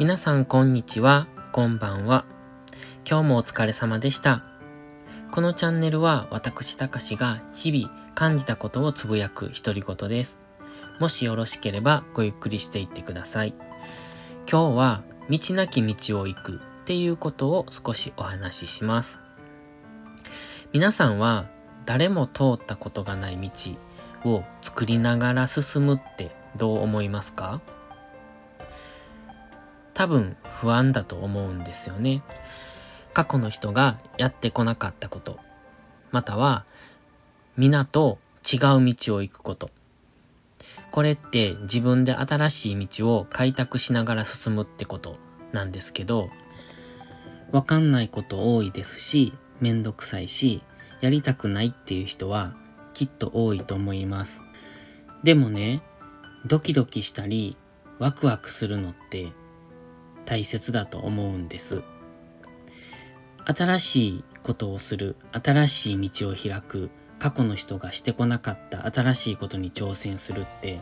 皆さんこんにちは、こんばんは。今日もお疲れ様でした。このチャンネルは私たかしが日々感じたことをつぶやく独り言です。もしよろしければごゆっくりしていってください。今日は道なき道を行くっていうことを少しお話しします。皆さんは誰も通ったことがない道を作りながら進むってどう思いますか？多分不安だと思うんですよね。過去の人がやってこなかったこと、または皆と違う道を行くこと。これって自分で新しい道を開拓しながら進むってことなんですけど、わかんないこと多いですし、めんどくさいし、やりたくないっていう人はきっと多いと思います。でもね、ドキドキしたり、ワクワクするのって大切だと思うんです。新しいことをする、新しい道を開く、過去の人がしてこなかった新しいことに挑戦するって、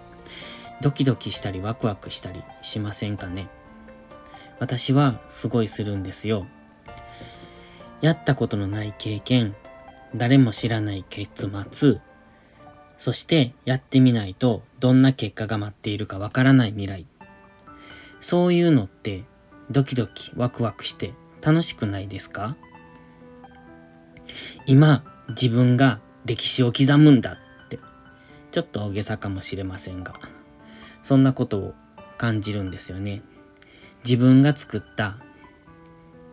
ドキドキしたりワクワクしたりしませんかね？私はすごいするんですよ。やったことのない経験、誰も知らない結末、そしてやってみないとどんな結果が待っているかわからない未来。そういうのってドキドキワクワクして楽しくないですか？今自分が歴史を刻むんだってちょっと大げさかもしれませんがそんなことを感じるんですよね。自分が作った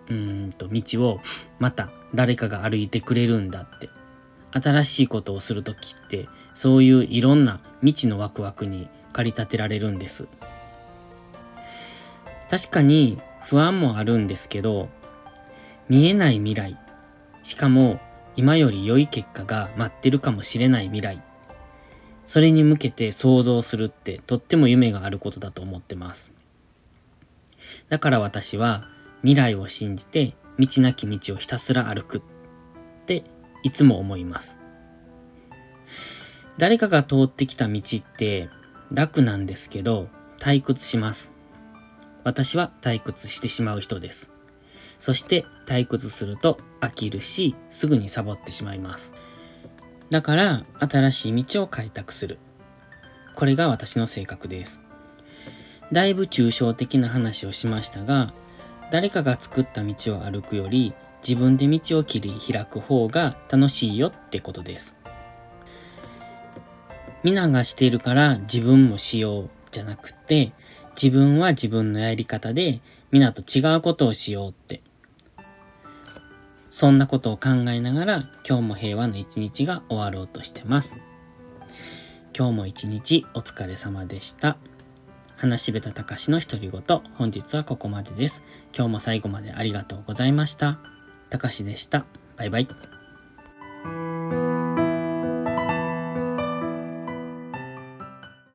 うんと道をまた誰かが歩いてくれるんだって新しいことをするときってそういういろんな未知のワクワクに駆り立てられるんです。確かに不安もあるんですけど、見えない未来、しかも今より良い結果が待ってるかもしれない未来、それに向けて想像するってとっても夢があることだと思ってます。だから私は未来を信じて道なき道をひたすら歩くっていつも思います。誰かが通ってきた道って楽なんですけど退屈します。私は退屈してしまう人です。そして退屈すると飽きるし、すぐにサボってしまいます。だから新しい道を開拓する。これが私の性格です。だいぶ抽象的な話をしましたが、誰かが作った道を歩くより自分で道を切り開く方が楽しいよってことです。皆がしているから自分もしようじゃなくて、自分は自分のやり方で皆と違うことをしようって。そんなことを考えながら今日も平和の一日が終わろうとしてます。今日も一日お疲れ様でした。話しべたたかしの独り言、本日はここまでです。今日も最後までありがとうございました。たかしでした。バイバイ。